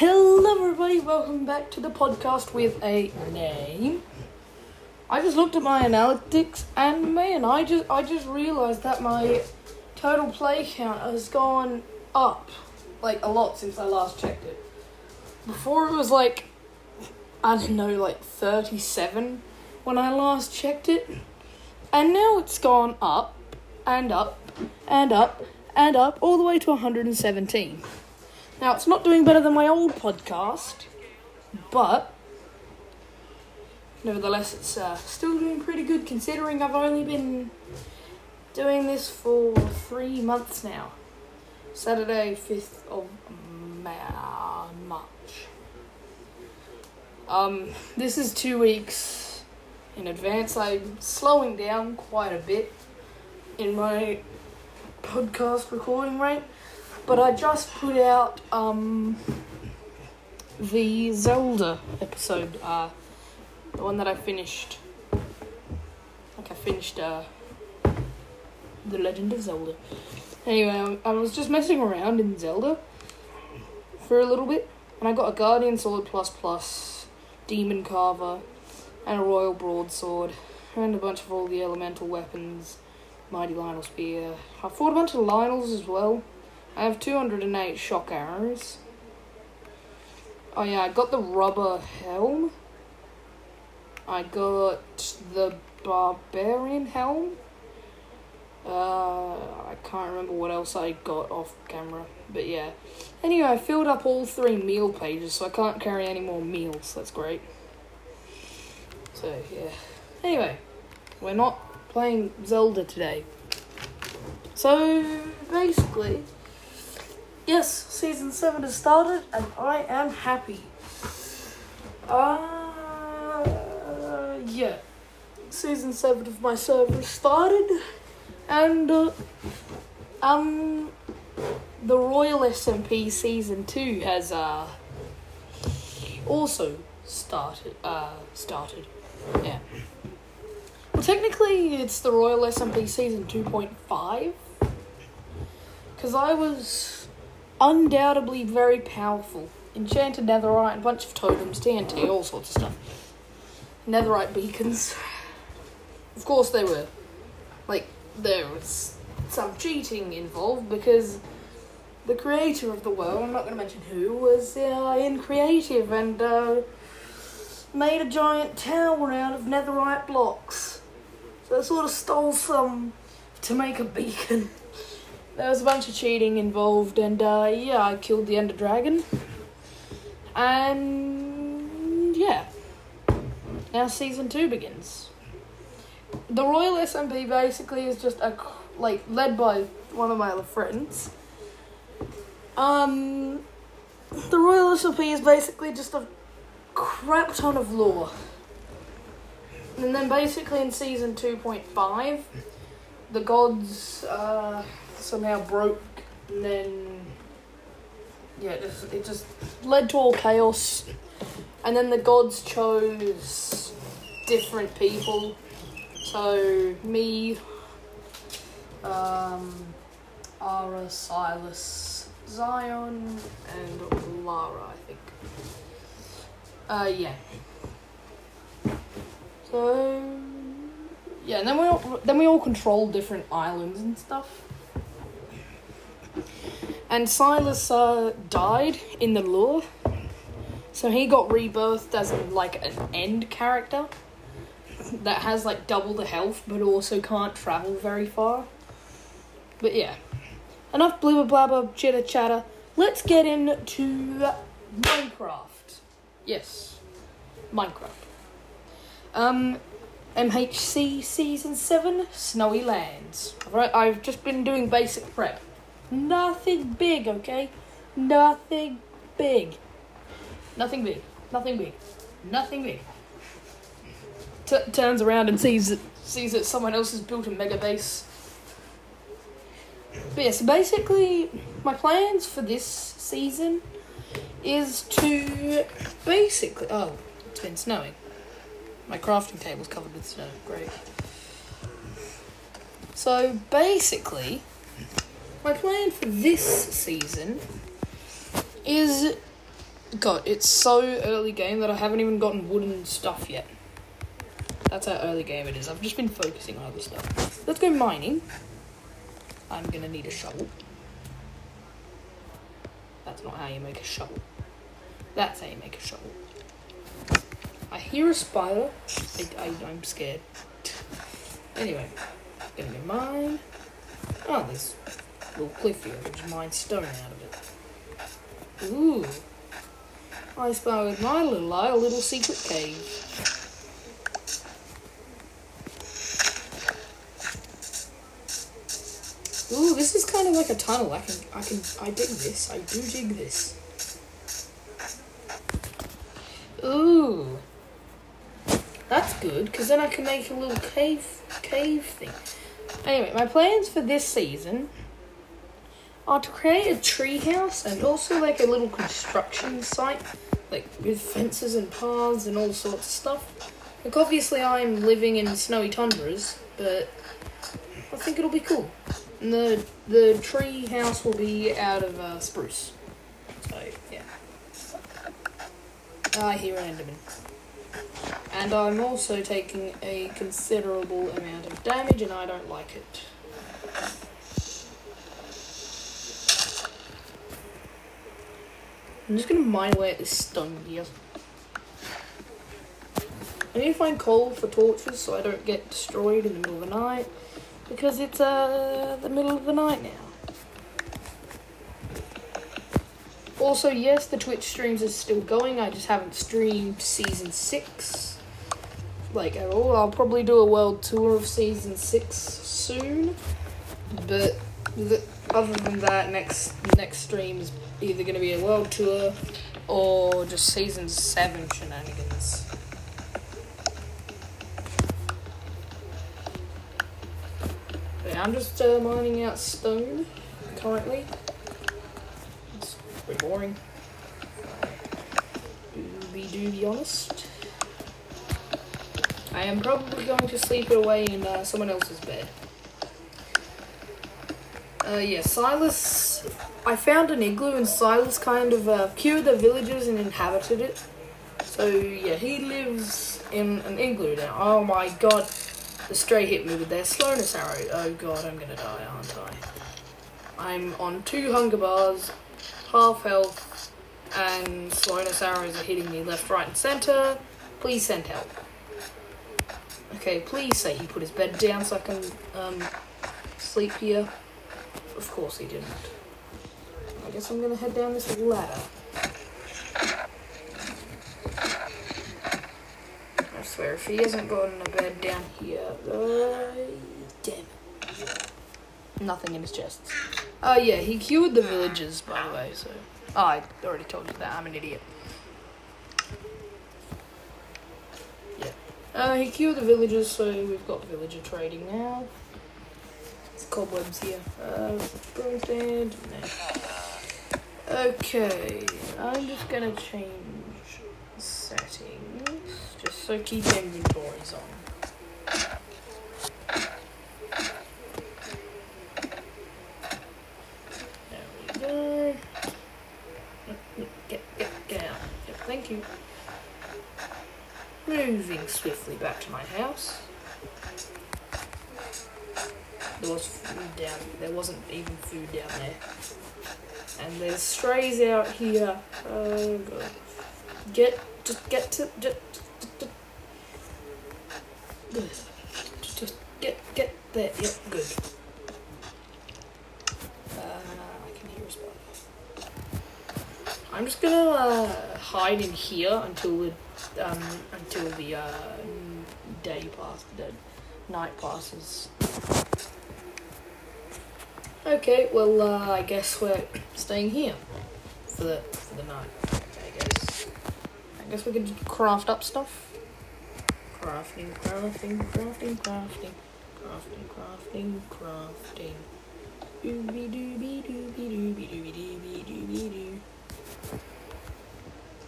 Hello, everybody. Welcome back to the podcast with a name. I just looked at my analytics, and man, I just I just realized that my total play count has gone up like a lot since I last checked it. Before it was like I don't know, like thirty-seven when I last checked it, and now it's gone up and up and up and up all the way to 117. Now, it's not doing better than my old podcast, but nevertheless, it's uh, still doing pretty good considering I've only been doing this for three months now. Saturday, 5th of Ma- March. Um, this is two weeks in advance. I'm slowing down quite a bit in my podcast recording rate, but I just put out um the Zelda episode, uh, the one that I finished. Like I finished uh, the Legend of Zelda. Anyway, I was just messing around in Zelda for a little bit, and I got a Guardian Sword Plus Plus, Demon Carver, and a Royal Broadsword, and a bunch of all the elemental weapons. Mighty Lynel Spear. I fought a bunch of Lynels as well. I have 208 shock arrows. Oh yeah, I got the rubber helm. I got the barbarian helm. Uh, I can't remember what else I got off camera, but yeah. Anyway, I filled up all three meal pages, so I can't carry any more meals. That's great. So yeah. Anyway, we're not playing Zelda today. So basically, yes, season seven has started, and I am happy. Uh, yeah, season seven of my server started, and uh, um, the Royal SMP season two has uh also started. Uh, started. Yeah. Well, technically, it's the Royal SMP season 2.5. Because I was undoubtedly very powerful. Enchanted netherite, a bunch of totems, TNT, all sorts of stuff. Netherite beacons. Of course, they were. Like, there was some cheating involved because the creator of the world, I'm not going to mention who, was uh, in creative and uh, made a giant tower out of netherite blocks. So I sort of stole some to make a beacon. There was a bunch of cheating involved, and uh, yeah, I killed the Ender Dragon. And yeah, now season two begins. The Royal SMP basically is just a like led by one of my other friends. Um, the Royal SMP is basically just a crap ton of lore. And then basically in season 2.5, the gods uh, somehow broke, and then. Yeah, it just, it just led to all chaos. And then the gods chose different people. So, me, um, Ara, Silas, Zion, and Lara, I think. Uh, yeah. So yeah, and then we all, then we all control different islands and stuff. And Silas uh, died in the lore, so he got rebirthed as like an end character that has like double the health, but also can't travel very far. But yeah, enough blubber blabber chitter chatter. Let's get into Minecraft. Yes, Minecraft. Um, MHC Season 7, Snowy Lands. Right, I've just been doing basic prep. Nothing big, okay? Nothing big. Nothing big. Nothing big. Nothing big. T- turns around and sees that, sees that someone else has built a mega base. But yeah, so basically, my plans for this season is to basically. Oh, it's been snowing. My crafting table's covered with snow. Great. So basically, my plan for this season is God, it's so early game that I haven't even gotten wooden stuff yet. That's how early game it is. I've just been focusing on other stuff. Let's go mining. I'm gonna need a shovel. That's not how you make a shovel. That's how you make a shovel. I hear a spider. I, I'm scared. Anyway, gonna go mine. Oh, there's little cliff here. I'll just mine stone out of it. Ooh. I spy with my little eye a little secret cave. Ooh, this is kind of like a tunnel. I can, I can, I dig this. I do dig this. Ooh, that's good because then I can make a little cave, cave thing. Anyway, my plans for this season are to create a tree house and also like a little construction site, like with fences and paths and all sorts of stuff. Like obviously I'm living in snowy tundras, but I think it'll be cool. And the the tree house will be out of uh, spruce. So yeah. I hear an Enderman. And I'm also taking a considerable amount of damage and I don't like it. I'm just gonna mine away at this stone here. I need to find coal for torches so I don't get destroyed in the middle of the night because it's uh the middle of the night now. Also, yes, the Twitch streams are still going. I just haven't streamed season six, like at all. I'll probably do a world tour of season six soon, but the, other than that, next next stream is either going to be a world tour or just season seven shenanigans. I'm just uh, mining out stone currently. It's pretty boring. To be, be honest. I am probably going to sleep it away in uh, someone else's bed. Uh, yeah, Silas. I found an igloo and Silas kind of uh, cured the villagers and inhabited it. So yeah, he lives in an igloo now. Oh my god, the stray hit me with their slowness arrow. Oh god, I'm gonna die, aren't I? I'm on two hunger bars, half health, and slowness arrows are hitting me left, right, and center. Please send help. Okay, please say he put his bed down so I can um, sleep here. Of course he didn't. I guess I'm gonna head down this ladder. I swear, if he hasn't gotten a bed down here, uh, damn. Nothing in his chest. Oh yeah, he cured the villagers, by the way, so... Oh, I already told you that, I'm an idiot. Yeah. Uh, he cured the villagers, so we've got villager trading now. It's cobwebs here. Uh. Okay, I'm just gonna change settings, just so keep inventories on. There we go. Get, get, get thank you. Moving swiftly back to my house. There was food down. There wasn't even food down there. And there's strays out here. Oh god. Get just get to just, just, just get get there. Yep, good. Uh, I can hear a spider. I'm just gonna uh, hide in here until the um until the uh, day passes, the night passes. Okay, well, uh, I guess we're staying here for the for the night. I guess. I guess we could craft up stuff. Crafting, crafting, crafting, crafting, crafting, crafting, crafting. Doobie doobie doobie doobie doobie doobie doobie doo.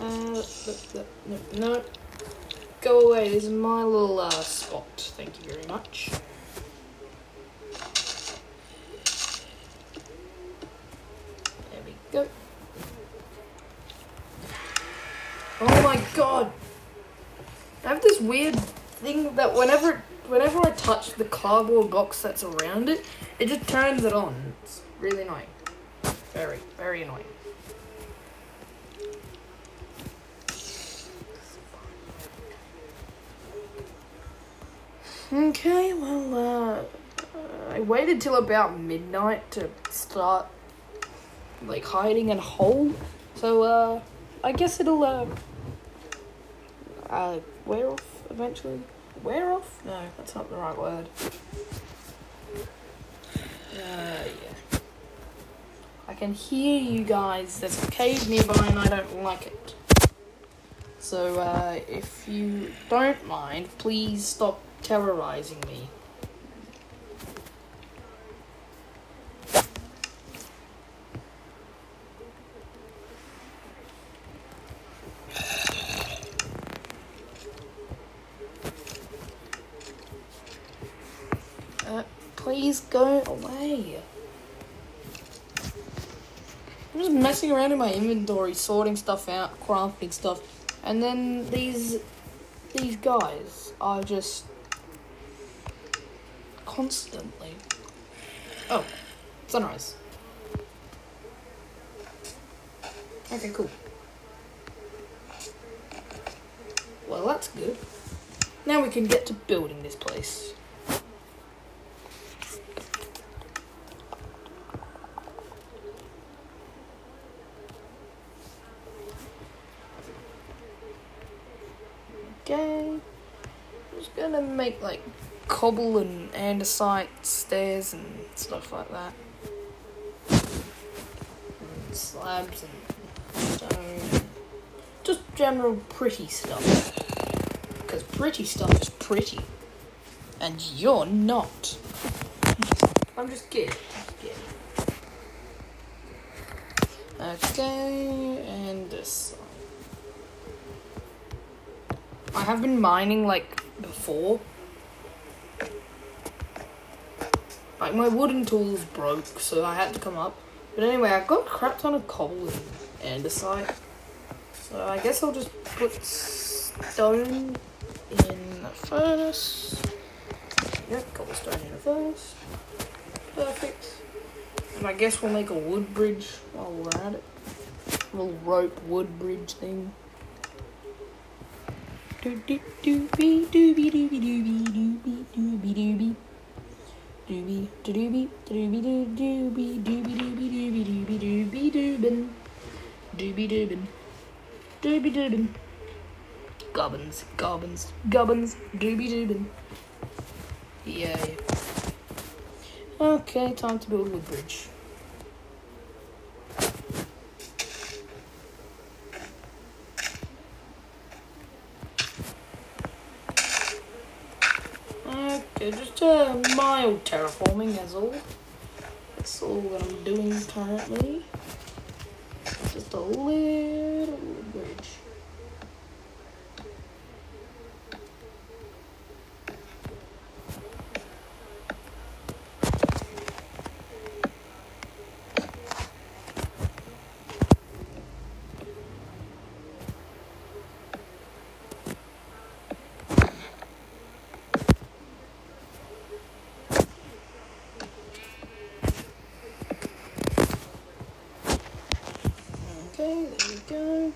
Uh, look, look, no, no. Go away. This is my little uh, spot. Thank you very much. There we go. Oh my god! I have this weird thing that whenever whenever I touch the cardboard box that's around it, it just turns it on. It's really annoying. Very, very annoying. Okay, well, uh, I waited till about midnight to start, like, hiding in a hole. So, uh, I guess it'll, uh, uh, wear off eventually. Wear off? No, that's not the right word. Uh, yeah. I can hear you guys. There's a cave nearby and I don't like it. So, uh, if you don't mind, please stop terrorizing me. Uh, please go away. I'm just messing around in my inventory, sorting stuff out, crafting stuff, and then these these guys are just constantly. Oh, sunrise. Okay, cool. Well, that's good. Now we can get to building this place. Okay. I'm just gonna make like cobble and andesite stairs and stuff like that. And slabs and stone. Just general pretty stuff. Because pretty stuff is pretty. And you're not. I'm just kidding. Just kidding. Okay, and this. I have been mining like before. Like my wooden tools broke, so I had to come up. But anyway, I got a crap ton of cobble and andesite. So I guess I'll just put stone in the furnace. Yep, cobblestone in the furnace. Perfect. And I guess we'll make a wood bridge while we're at it. A little rope wood bridge thing. Doobie doobie doobie doobie doobie doobie doobie doobie. Doobie doobie doobie doobie doobie doobie doobie doobie doobie doobin. Doobie doobin. Doobie doobin. Gobbins, gobbins, gobbins, doobie doobin. Yay. Okay, time to build a a mild terraforming, that's all. That's all that I'm doing currently. Just a little wood bridge. Okay, there we go.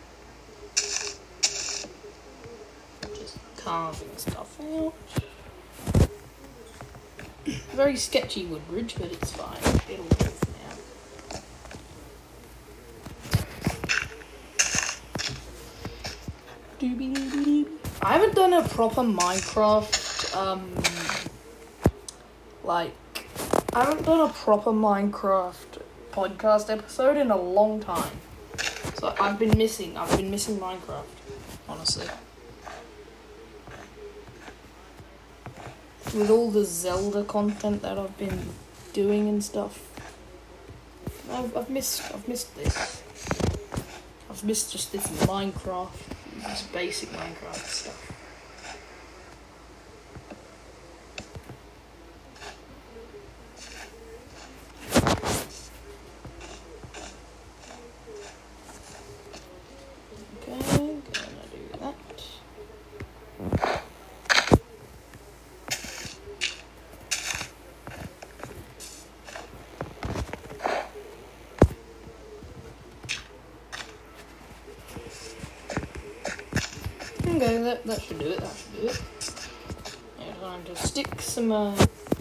Just carving stuff out. Very sketchy wood bridge, but it's fine. It'll do for now. Doobie doobie doobie. I haven't done a proper Minecraft, um, like, I haven't done a proper Minecraft podcast episode in a long time. So I've been missing. I've been missing Minecraft, honestly. With all the Zelda content that I've been doing and stuff, I've, I've missed. I've missed this. I've missed just this Minecraft, this basic Minecraft stuff. Okay, that, that should do it, that should do it. Now time to stick some uh,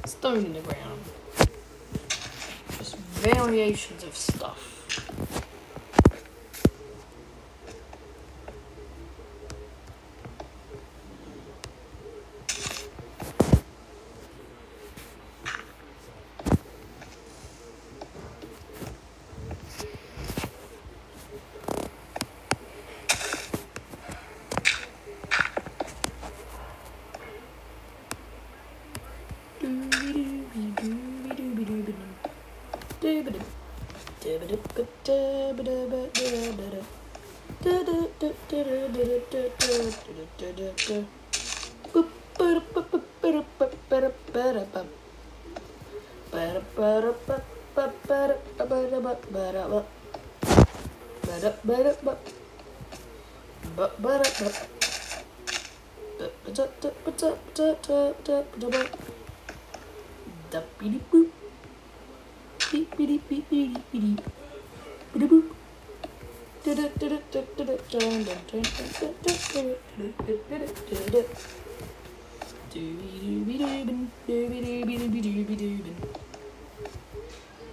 stone in the ground. Just variations of stuff.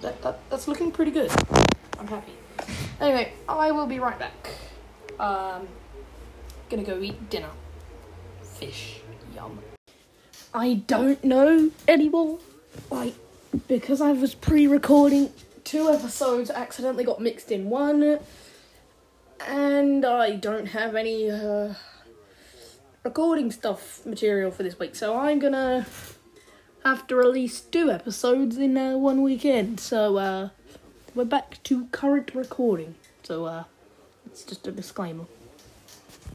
That, that, that's looking pretty good. I'm happy. Anyway, I will be right back. Um, gonna go eat dinner. Fish. Yum. I don't know anymore. Like, because I was pre recording two episodes, accidentally got mixed in one, and I don't have any uh, recording stuff material for this week, so I'm gonna have to release two episodes in uh, one weekend. So, uh, we're back to current recording. So, uh, it's just a disclaimer.